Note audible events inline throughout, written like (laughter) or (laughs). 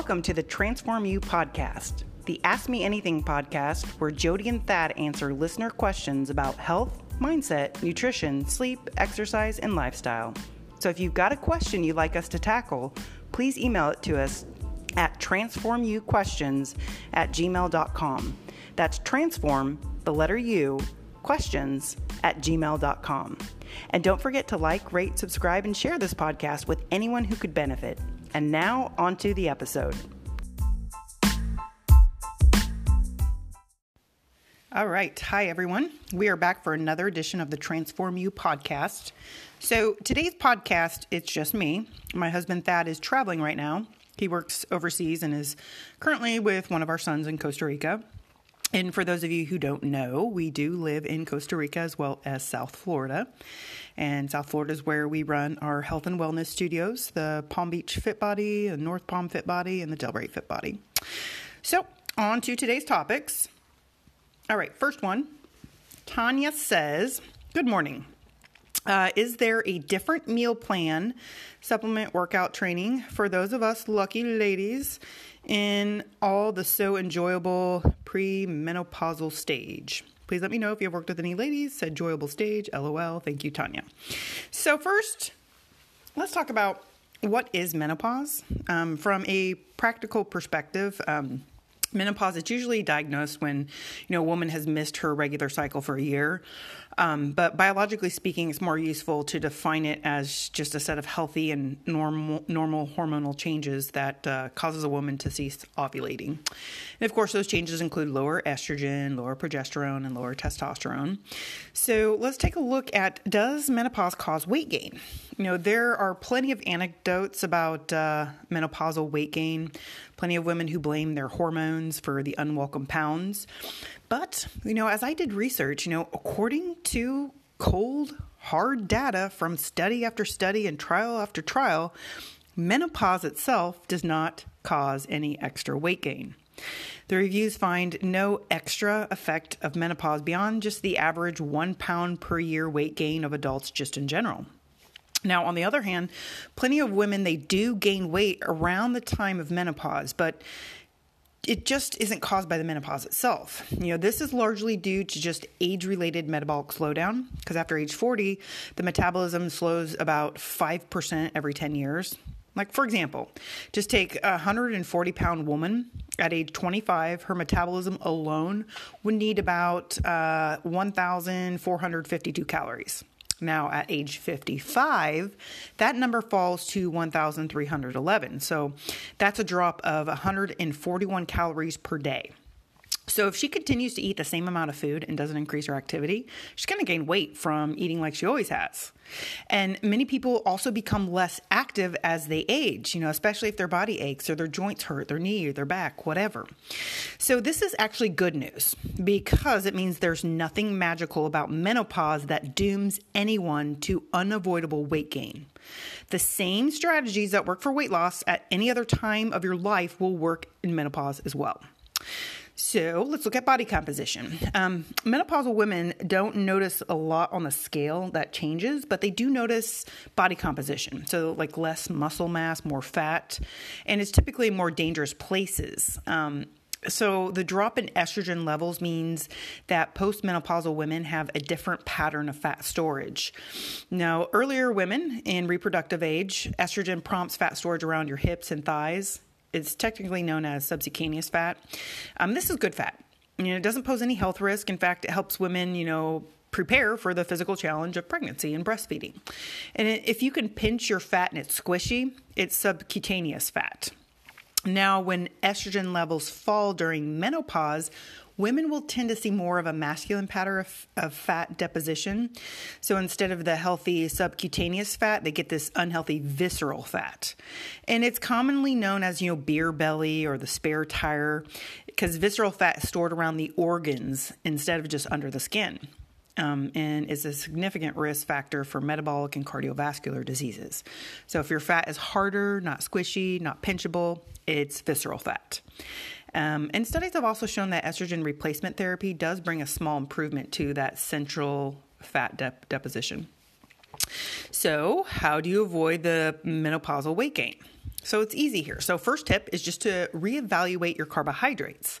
Welcome to the Transform You podcast, the Ask Me Anything podcast where Jody and Thad answer listener questions about health, mindset, nutrition, sleep, exercise, and lifestyle. So if you've got a question you'd like us to tackle, please email it to us at transformyouquestions at gmail.com. That's transform, the letter U, questions at gmail.com. And don't forget to like, rate, subscribe, and share this podcast with anyone who could benefit. And now, on to the episode. All right. Hi, everyone. We are back for another edition of the Transform You podcast. So, today's podcast, it's just me. My husband Thad is traveling right now. He works overseas and is currently with one of our sons in Costa Rica. And for those of you who don't know, we do live in Costa Rica as well as South Florida. And South Florida is where we run our health and wellness studios the Palm Beach Fit Body, the North Palm Fit Body, and the Delray Fit Body. So, on to today's topics. All right, first one Tanya says, Good morning. Uh, is there a different meal plan, supplement, workout training for those of us lucky ladies in all the so enjoyable pre-menopausal stage. Please let me know if you've worked with any ladies. Said Enjoyable stage, lol. Thank you, Tanya. So first, let's talk about what is menopause um, from a practical perspective. Um, menopause it's usually diagnosed when you know a woman has missed her regular cycle for a year um, but biologically speaking, it's more useful to define it as just a set of healthy and normal, normal hormonal changes that uh, causes a woman to cease ovulating. And of course, those changes include lower estrogen, lower progesterone, and lower testosterone. So let's take a look at does menopause cause weight gain? You know, there are plenty of anecdotes about uh, menopausal weight gain, plenty of women who blame their hormones for the unwelcome pounds. But, you know, as I did research, you know, according to cold, hard data from study after study and trial after trial, menopause itself does not cause any extra weight gain. The reviews find no extra effect of menopause beyond just the average one pound per year weight gain of adults just in general. Now, on the other hand, plenty of women they do gain weight around the time of menopause, but it just isn't caused by the menopause itself. You know, this is largely due to just age related metabolic slowdown because after age 40, the metabolism slows about 5% every 10 years. Like, for example, just take a 140 pound woman at age 25, her metabolism alone would need about uh, 1,452 calories. Now, at age 55, that number falls to 1,311. So that's a drop of 141 calories per day. So if she continues to eat the same amount of food and doesn't increase her activity, she's going to gain weight from eating like she always has. And many people also become less active as they age, you know, especially if their body aches or their joints hurt, their knee or their back, whatever. So this is actually good news because it means there's nothing magical about menopause that dooms anyone to unavoidable weight gain. The same strategies that work for weight loss at any other time of your life will work in menopause as well. So let's look at body composition. Um, menopausal women don't notice a lot on the scale that changes, but they do notice body composition. So, like less muscle mass, more fat, and it's typically more dangerous places. Um, so, the drop in estrogen levels means that postmenopausal women have a different pattern of fat storage. Now, earlier women in reproductive age, estrogen prompts fat storage around your hips and thighs it's technically known as subcutaneous fat. Um, this is good fat. You know, it doesn't pose any health risk. In fact, it helps women, you know, prepare for the physical challenge of pregnancy and breastfeeding. And if you can pinch your fat and it's squishy, it's subcutaneous fat. Now, when estrogen levels fall during menopause, women will tend to see more of a masculine pattern of, of, fat deposition. So instead of the healthy subcutaneous fat, they get this unhealthy visceral fat. And it's commonly known as, you know, beer belly or the spare tire because visceral fat is stored around the organs instead of just under the skin. Um, and is a significant risk factor for metabolic and cardiovascular diseases. So, if your fat is harder, not squishy, not pinchable, it's visceral fat. Um, and studies have also shown that estrogen replacement therapy does bring a small improvement to that central fat dep- deposition. So, how do you avoid the menopausal weight gain? So it's easy here. So first tip is just to reevaluate your carbohydrates.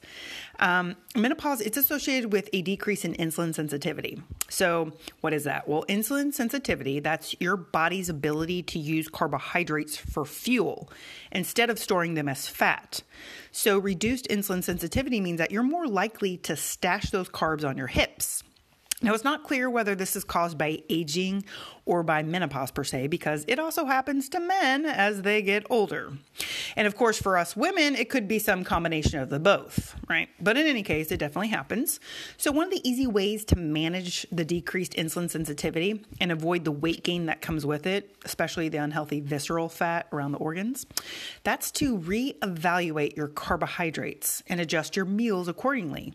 Um, menopause it's associated with a decrease in insulin sensitivity. So what is that? Well, insulin sensitivity that's your body's ability to use carbohydrates for fuel instead of storing them as fat. So reduced insulin sensitivity means that you're more likely to stash those carbs on your hips. Now, it's not clear whether this is caused by aging or by menopause per se, because it also happens to men as they get older. And of course, for us women, it could be some combination of the both, right? But in any case, it definitely happens. So, one of the easy ways to manage the decreased insulin sensitivity and avoid the weight gain that comes with it, especially the unhealthy visceral fat around the organs, that's to reevaluate your carbohydrates and adjust your meals accordingly.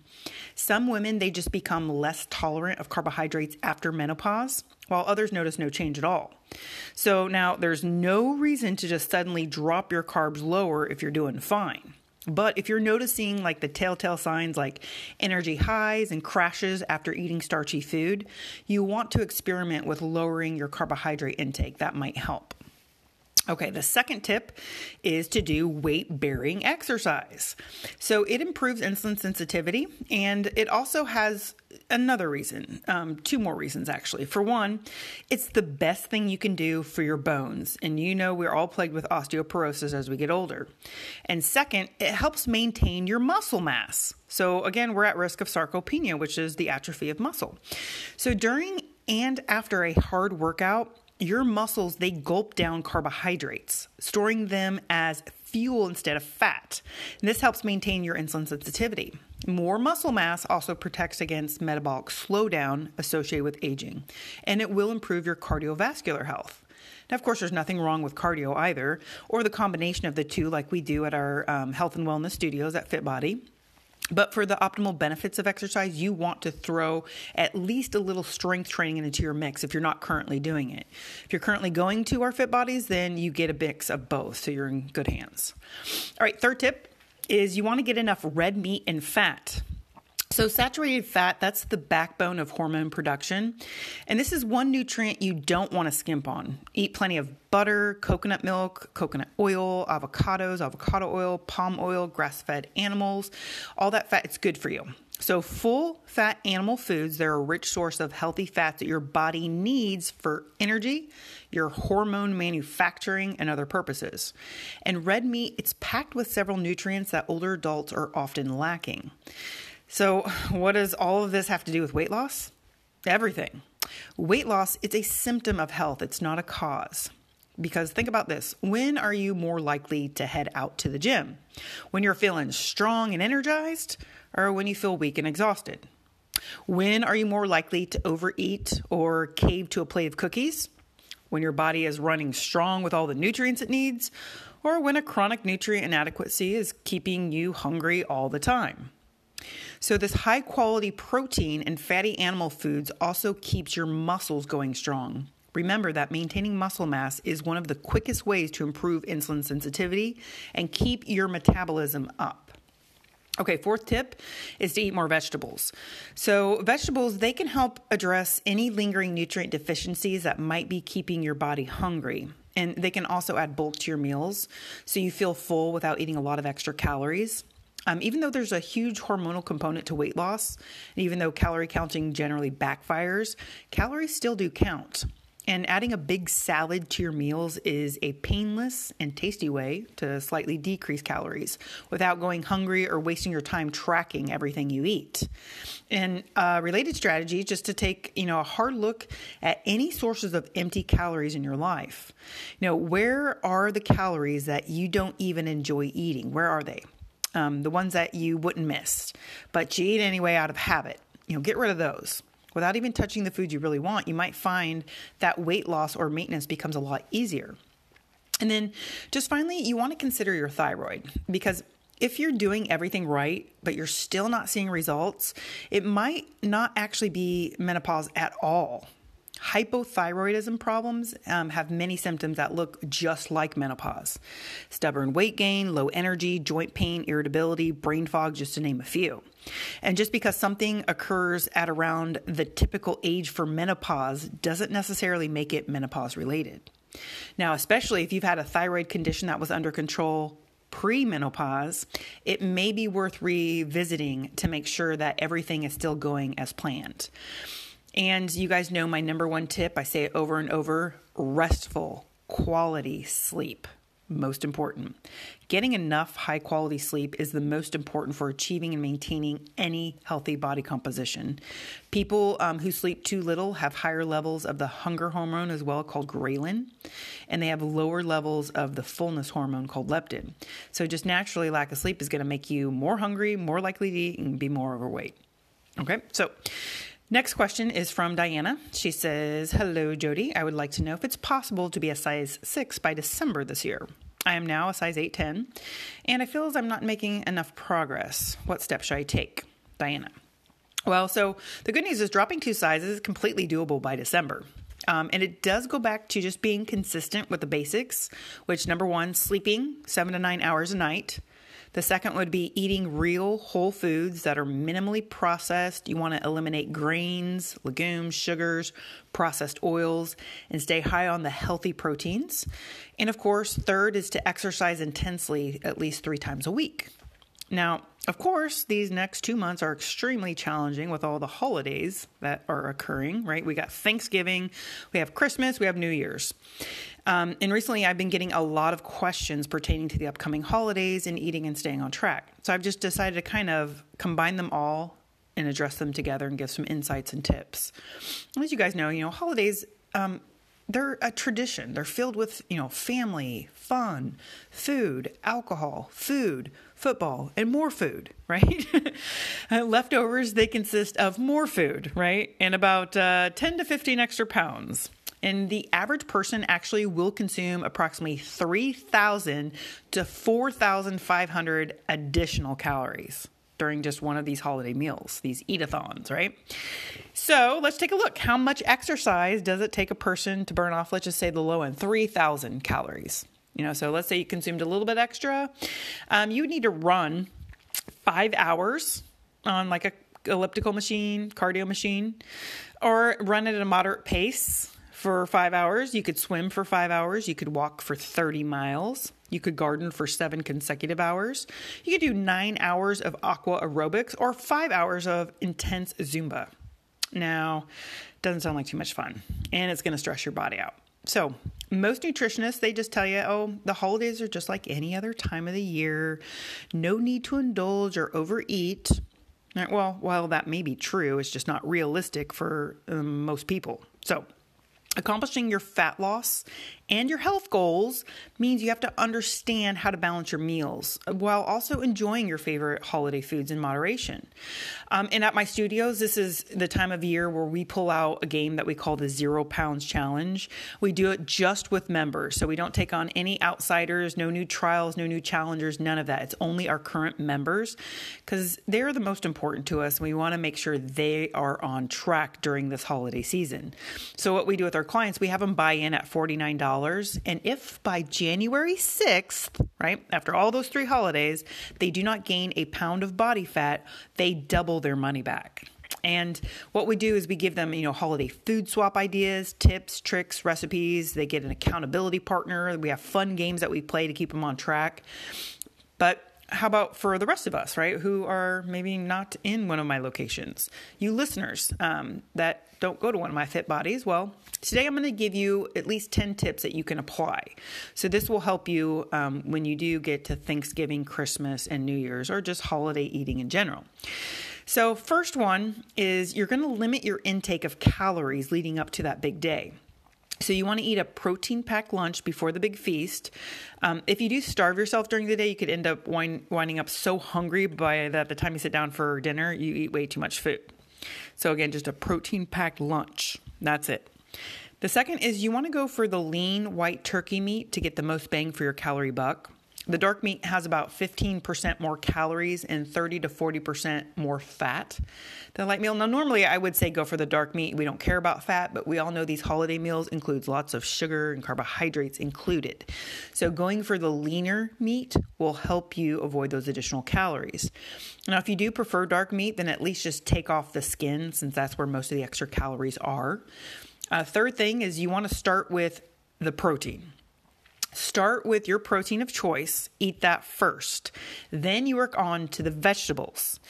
Some women, they just become less tolerant of carbohydrates after menopause while others notice no change at all. So now there's no reason to just suddenly drop your carbs lower if you're doing fine. But if you're noticing like the telltale signs like energy highs and crashes after eating starchy food, you want to experiment with lowering your carbohydrate intake. That might help. Okay, the second tip is to do weight bearing exercise. So it improves insulin sensitivity and it also has another reason, um, two more reasons actually. For one, it's the best thing you can do for your bones. And you know, we're all plagued with osteoporosis as we get older. And second, it helps maintain your muscle mass. So again, we're at risk of sarcopenia, which is the atrophy of muscle. So during and after a hard workout, your muscles they gulp down carbohydrates, storing them as fuel instead of fat. And this helps maintain your insulin sensitivity. More muscle mass also protects against metabolic slowdown associated with aging, and it will improve your cardiovascular health. Now, of course, there's nothing wrong with cardio either, or the combination of the two, like we do at our um, health and wellness studios at FitBody. But for the optimal benefits of exercise, you want to throw at least a little strength training into your mix if you're not currently doing it. If you're currently going to our Fit Bodies, then you get a mix of both, so you're in good hands. All right, third tip is you want to get enough red meat and fat. So, saturated fat, that's the backbone of hormone production. And this is one nutrient you don't want to skimp on. Eat plenty of butter, coconut milk, coconut oil, avocados, avocado oil, palm oil, grass fed animals. All that fat, it's good for you. So, full fat animal foods, they're a rich source of healthy fats that your body needs for energy, your hormone manufacturing, and other purposes. And red meat, it's packed with several nutrients that older adults are often lacking. So, what does all of this have to do with weight loss? Everything. Weight loss, it's a symptom of health, it's not a cause. Because think about this when are you more likely to head out to the gym? When you're feeling strong and energized, or when you feel weak and exhausted? When are you more likely to overeat or cave to a plate of cookies? When your body is running strong with all the nutrients it needs, or when a chronic nutrient inadequacy is keeping you hungry all the time? So, this high quality protein and fatty animal foods also keeps your muscles going strong. Remember that maintaining muscle mass is one of the quickest ways to improve insulin sensitivity and keep your metabolism up. Okay, fourth tip is to eat more vegetables. So, vegetables they can help address any lingering nutrient deficiencies that might be keeping your body hungry. And they can also add bulk to your meals so you feel full without eating a lot of extra calories. Um, even though there's a huge hormonal component to weight loss, and even though calorie counting generally backfires, calories still do count. And adding a big salad to your meals is a painless and tasty way to slightly decrease calories without going hungry or wasting your time tracking everything you eat. And a related strategy is just to take, you know, a hard look at any sources of empty calories in your life. You know, where are the calories that you don't even enjoy eating? Where are they? Um, the ones that you wouldn't miss, but you eat anyway out of habit. You know, get rid of those. Without even touching the food you really want, you might find that weight loss or maintenance becomes a lot easier. And then just finally, you want to consider your thyroid because if you're doing everything right, but you're still not seeing results, it might not actually be menopause at all. Hypothyroidism problems um, have many symptoms that look just like menopause stubborn weight gain, low energy, joint pain, irritability, brain fog, just to name a few. And just because something occurs at around the typical age for menopause doesn't necessarily make it menopause related. Now, especially if you've had a thyroid condition that was under control pre-menopause, it may be worth revisiting to make sure that everything is still going as planned. And you guys know my number one tip, I say it over and over, restful quality sleep most important. Getting enough high quality sleep is the most important for achieving and maintaining any healthy body composition. People um, who sleep too little have higher levels of the hunger hormone as well, called ghrelin, and they have lower levels of the fullness hormone called leptin. So, just naturally, lack of sleep is going to make you more hungry, more likely to eat, and be more overweight. Okay, so Next question is from Diana. She says, Hello, Jody. I would like to know if it's possible to be a size 6 by December this year. I am now a size 810, and I feel as I'm not making enough progress. What steps should I take? Diana. Well, so the good news is dropping two sizes is completely doable by December. Um, and it does go back to just being consistent with the basics, which number one, sleeping seven to nine hours a night. The second would be eating real whole foods that are minimally processed. You want to eliminate grains, legumes, sugars, processed oils, and stay high on the healthy proteins. And of course, third is to exercise intensely at least three times a week. Now, of course, these next two months are extremely challenging with all the holidays that are occurring, right? We got Thanksgiving, we have Christmas, we have New Year's. Um, and recently, I've been getting a lot of questions pertaining to the upcoming holidays and eating and staying on track. So I've just decided to kind of combine them all and address them together and give some insights and tips. As you guys know, you know, holidays. Um, they're a tradition. They're filled with, you know, family, fun, food, alcohol, food, football, and more food, (laughs) right? uh, leftovers, they consist of more food, right? And about uh, 10 to 15 extra pounds. And the average person actually will consume approximately 3,000 to 4,500 additional calories during just one of these holiday meals, these eatathons, right? So let's take a look. How much exercise does it take a person to burn off, let's just say the low end, 3,000 calories? You know, so let's say you consumed a little bit extra. Um, you would need to run five hours on like a elliptical machine, cardio machine, or run at a moderate pace for five hours. You could swim for five hours. You could walk for 30 miles. You could garden for seven consecutive hours. You could do nine hours of aqua aerobics or five hours of intense Zumba. Now, doesn't sound like too much fun, and it's going to stress your body out. So, most nutritionists they just tell you, "Oh, the holidays are just like any other time of the year. No need to indulge or overeat." Well, while that may be true, it's just not realistic for um, most people. So, Accomplishing your fat loss and your health goals means you have to understand how to balance your meals while also enjoying your favorite holiday foods in moderation. Um, and at my studios, this is the time of year where we pull out a game that we call the Zero Pounds Challenge. We do it just with members, so we don't take on any outsiders, no new trials, no new challengers, none of that. It's only our current members because they're the most important to us. And we want to make sure they are on track during this holiday season. So, what we do with our clients, we have them buy in at $49 and if by January 6th, right, after all those three holidays, they do not gain a pound of body fat, they double their money back. And what we do is we give them, you know, holiday food swap ideas, tips, tricks, recipes. They get an accountability partner. We have fun games that we play to keep them on track. But how about for the rest of us, right, who are maybe not in one of my locations? You listeners um, that don't go to one of my fit bodies, well, today I'm going to give you at least 10 tips that you can apply. So, this will help you um, when you do get to Thanksgiving, Christmas, and New Year's, or just holiday eating in general. So, first one is you're going to limit your intake of calories leading up to that big day. So, you want to eat a protein packed lunch before the big feast. Um, if you do starve yourself during the day, you could end up wind, winding up so hungry by that the time you sit down for dinner, you eat way too much food. So, again, just a protein packed lunch. That's it. The second is you want to go for the lean white turkey meat to get the most bang for your calorie buck. The dark meat has about 15% more calories and 30 to 40% more fat than light meal. Now, normally I would say go for the dark meat. We don't care about fat, but we all know these holiday meals includes lots of sugar and carbohydrates included. So going for the leaner meat will help you avoid those additional calories. Now, if you do prefer dark meat, then at least just take off the skin since that's where most of the extra calories are. Uh, third thing is you want to start with the protein. Start with your protein of choice, eat that first. Then you work on to the vegetables.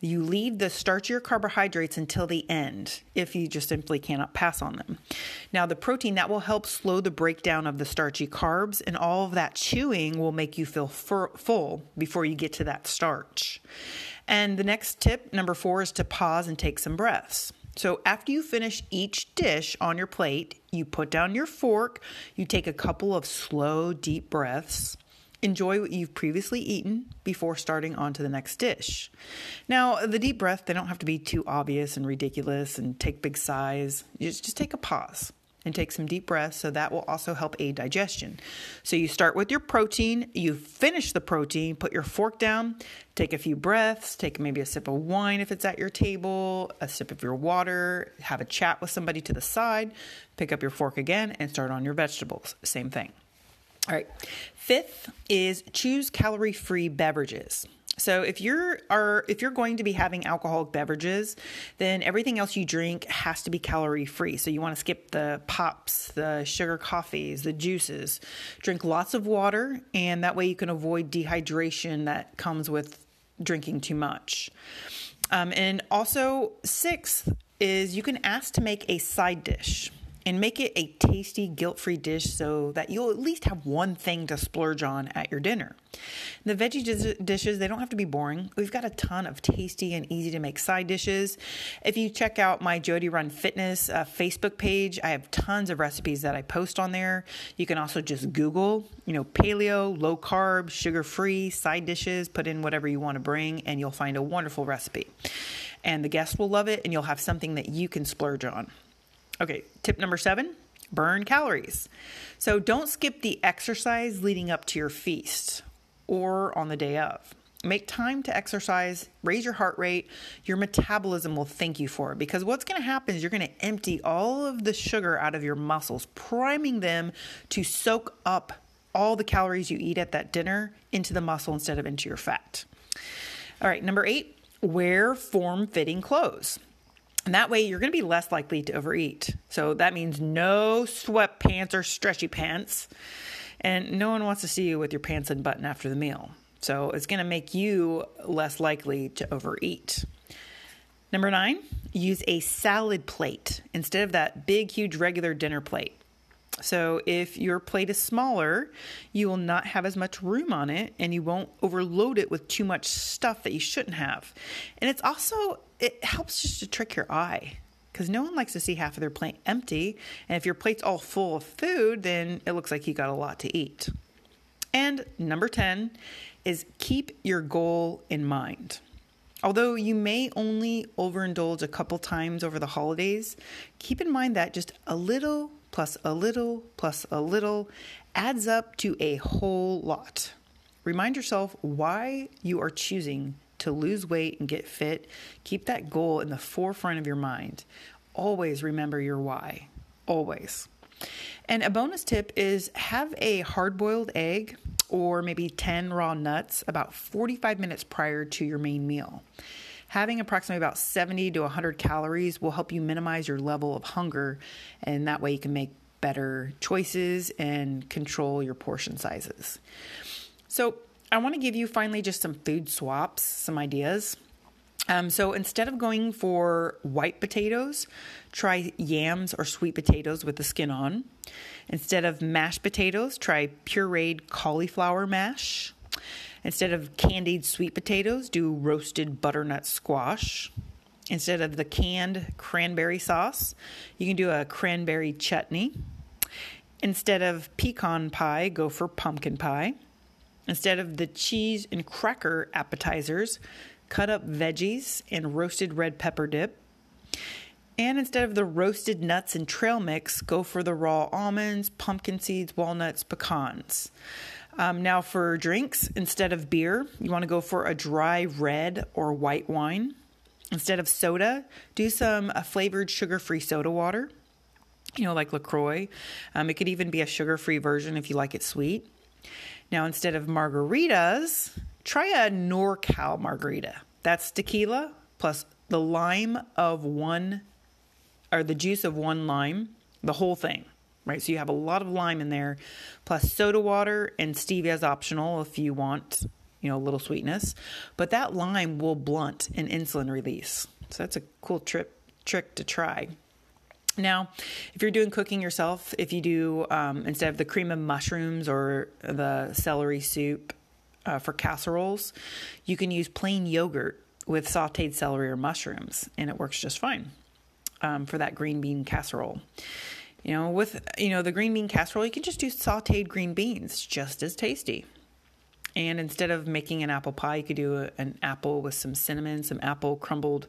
You leave the starchier carbohydrates until the end if you just simply cannot pass on them. Now, the protein that will help slow the breakdown of the starchy carbs, and all of that chewing will make you feel full before you get to that starch. And the next tip, number four, is to pause and take some breaths. So, after you finish each dish on your plate, you put down your fork, you take a couple of slow, deep breaths. Enjoy what you've previously eaten before starting on to the next dish. Now, the deep breath, they don't have to be too obvious and ridiculous and take big sighs. Just, just take a pause and take some deep breaths so that will also help aid digestion. So you start with your protein, you finish the protein, put your fork down, take a few breaths, take maybe a sip of wine if it's at your table, a sip of your water, have a chat with somebody to the side, pick up your fork again and start on your vegetables. Same thing. All right. Fifth is choose calorie free beverages. So if you're are if you're going to be having alcoholic beverages, then everything else you drink has to be calorie free. So you want to skip the pops, the sugar coffees, the juices. Drink lots of water and that way you can avoid dehydration that comes with drinking too much. Um, and also sixth is you can ask to make a side dish and make it a tasty, guilt free dish so that you'll at least have one thing to splurge on at your dinner. The veggie dishes, they don't have to be boring. We've got a ton of tasty and easy to make side dishes. If you check out my Jody Run Fitness uh, Facebook page, I have tons of recipes that I post on there. You can also just Google, you know, paleo, low carb, sugar free side dishes, put in whatever you want to bring, and you'll find a wonderful recipe. And the guests will love it, and you'll have something that you can splurge on. Okay, tip number seven burn calories. So don't skip the exercise leading up to your feast or on the day of. Make time to exercise, raise your heart rate. Your metabolism will thank you for it because what's going to happen is you're going to empty all of the sugar out of your muscles, priming them to soak up all the calories you eat at that dinner into the muscle instead of into your fat. All right, number eight, wear form fitting clothes. And that way you're going to be less likely to overeat. So that means no sweatpants or stretchy pants. And no one wants to see you with your pants unbuttoned after the meal. So it's going to make you less likely to overeat. Number nine, use a salad plate instead of that big, huge regular dinner plate. So, if your plate is smaller, you will not have as much room on it and you won't overload it with too much stuff that you shouldn't have. And it's also, it helps just to trick your eye because no one likes to see half of their plate empty. And if your plate's all full of food, then it looks like you got a lot to eat. And number 10 is keep your goal in mind. Although you may only overindulge a couple times over the holidays, keep in mind that just a little plus a little plus a little adds up to a whole lot. Remind yourself why you are choosing to lose weight and get fit. Keep that goal in the forefront of your mind. Always remember your why. Always. And a bonus tip is have a hard boiled egg or maybe 10 raw nuts about 45 minutes prior to your main meal. Having approximately about 70 to 100 calories will help you minimize your level of hunger, and that way you can make better choices and control your portion sizes. So, I want to give you finally just some food swaps, some ideas. Um, so instead of going for white potatoes, try yams or sweet potatoes with the skin on. Instead of mashed potatoes, try pureed cauliflower mash. Instead of candied sweet potatoes, do roasted butternut squash. Instead of the canned cranberry sauce, you can do a cranberry chutney. Instead of pecan pie, go for pumpkin pie. Instead of the cheese and cracker appetizers, cut up veggies and roasted red pepper dip. And instead of the roasted nuts and trail mix, go for the raw almonds, pumpkin seeds, walnuts, pecans. Um, now, for drinks, instead of beer, you want to go for a dry red or white wine. Instead of soda, do some flavored sugar free soda water, you know, like LaCroix. Um, it could even be a sugar free version if you like it sweet. Now, instead of margaritas, try a NorCal margarita. That's tequila plus the lime of one, or the juice of one lime, the whole thing. Right? So you have a lot of lime in there, plus soda water and stevia is optional if you want, you know, a little sweetness. But that lime will blunt an insulin release. So that's a cool trip trick to try. Now, if you're doing cooking yourself, if you do um, instead of the cream of mushrooms or the celery soup uh, for casseroles, you can use plain yogurt with sauteed celery or mushrooms, and it works just fine um, for that green bean casserole. You know, with you know the green bean casserole, you can just do sauteed green beans, just as tasty. And instead of making an apple pie, you could do a, an apple with some cinnamon, some apple crumbled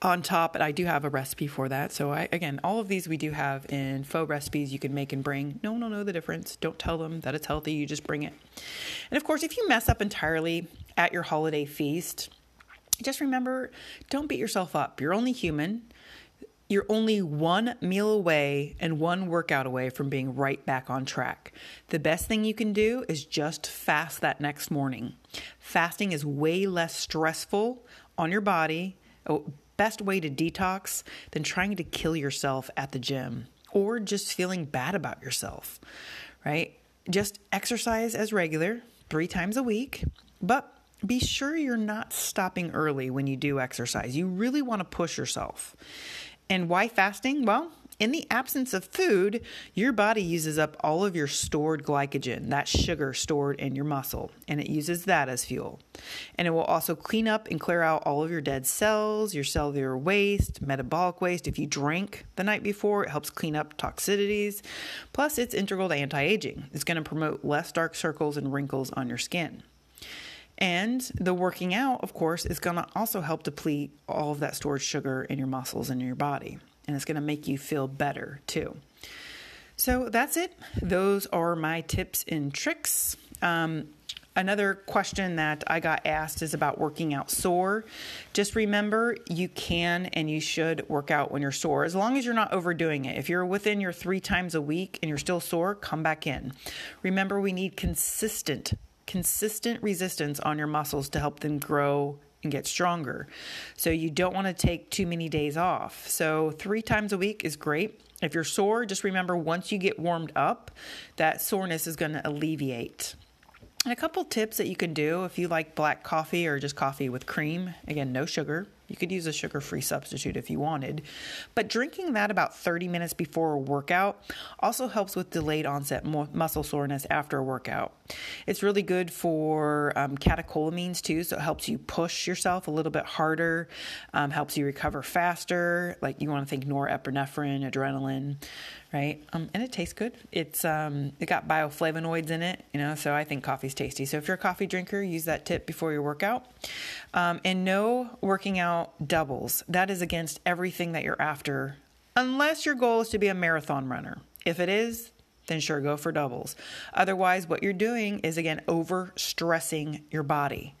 on top. And I do have a recipe for that. So I again, all of these we do have in faux recipes you can make and bring. No one will know the difference. Don't tell them that it's healthy. You just bring it. And of course, if you mess up entirely at your holiday feast, just remember, don't beat yourself up. You're only human. You're only one meal away and one workout away from being right back on track. The best thing you can do is just fast that next morning. Fasting is way less stressful on your body, best way to detox than trying to kill yourself at the gym or just feeling bad about yourself, right? Just exercise as regular, three times a week, but be sure you're not stopping early when you do exercise. You really want to push yourself. And why fasting? Well, in the absence of food, your body uses up all of your stored glycogen, that sugar stored in your muscle, and it uses that as fuel. And it will also clean up and clear out all of your dead cells, your cellular waste, metabolic waste. If you drank the night before, it helps clean up toxicities. Plus, it's integral to anti aging. It's going to promote less dark circles and wrinkles on your skin. And the working out, of course, is going to also help deplete all of that stored sugar in your muscles and in your body. And it's going to make you feel better too. So that's it. Those are my tips and tricks. Um, another question that I got asked is about working out sore. Just remember you can and you should work out when you're sore, as long as you're not overdoing it. If you're within your three times a week and you're still sore, come back in. Remember, we need consistent consistent resistance on your muscles to help them grow and get stronger. So you don't want to take too many days off. So 3 times a week is great. If you're sore, just remember once you get warmed up, that soreness is going to alleviate. And a couple tips that you can do if you like black coffee or just coffee with cream, again, no sugar, you could use a sugar free substitute if you wanted. But drinking that about 30 minutes before a workout also helps with delayed onset muscle soreness after a workout. It's really good for um, catecholamines too, so it helps you push yourself a little bit harder, um, helps you recover faster. Like you want to think norepinephrine, adrenaline right? Um, and it tastes good. It's um, it got bioflavonoids in it, you know. So I think coffee's tasty. So if you're a coffee drinker, use that tip before your workout. Um, and no working out doubles. That is against everything that you're after, unless your goal is to be a marathon runner. If it is, then sure go for doubles. Otherwise, what you're doing is again over stressing your body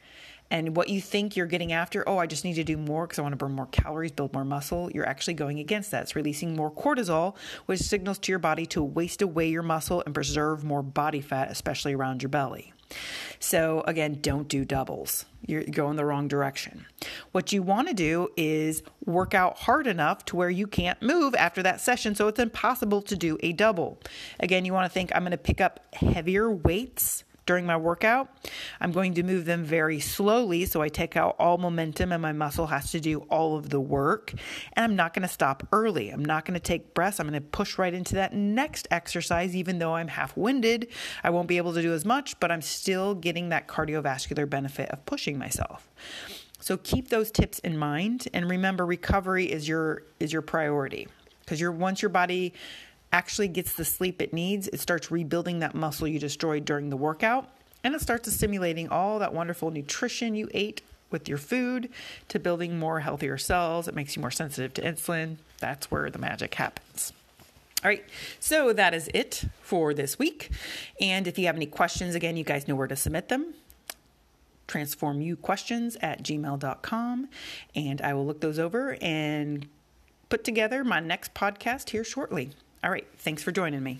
and what you think you're getting after, oh, I just need to do more because I want to burn more calories, build more muscle, you're actually going against that. It's releasing more cortisol, which signals to your body to waste away your muscle and preserve more body fat, especially around your belly. So, again, don't do doubles. You're going the wrong direction. What you want to do is work out hard enough to where you can't move after that session, so it's impossible to do a double. Again, you want to think I'm going to pick up heavier weights during my workout. I'm going to move them very slowly so I take out all momentum and my muscle has to do all of the work. And I'm not going to stop early. I'm not going to take breaths. I'm going to push right into that next exercise, even though I'm half winded. I won't be able to do as much, but I'm still getting that cardiovascular benefit of pushing myself. So keep those tips in mind and remember recovery is your is your priority because you're once your body actually gets the sleep it needs, it starts rebuilding that muscle you destroyed during the workout, and it starts stimulating all that wonderful nutrition you ate with your food to building more healthier cells. It makes you more sensitive to insulin. That's where the magic happens. All right, so that is it for this week. And if you have any questions, again, you guys know where to submit them. Transformuquestions at gmail.com. And I will look those over and put together my next podcast here shortly. All right. Thanks for joining me.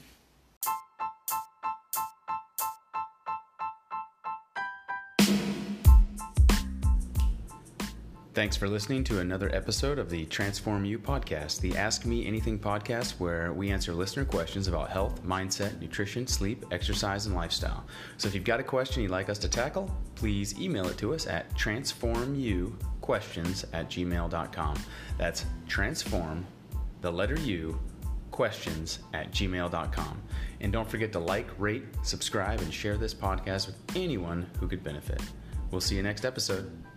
Thanks for listening to another episode of the Transform You podcast, the Ask Me Anything podcast, where we answer listener questions about health, mindset, nutrition, sleep, exercise, and lifestyle. So if you've got a question you'd like us to tackle, please email it to us at transformyouquestions at gmail.com. That's transform, the letter U, questions at gmail.com. And don't forget to like, rate, subscribe, and share this podcast with anyone who could benefit. We'll see you next episode.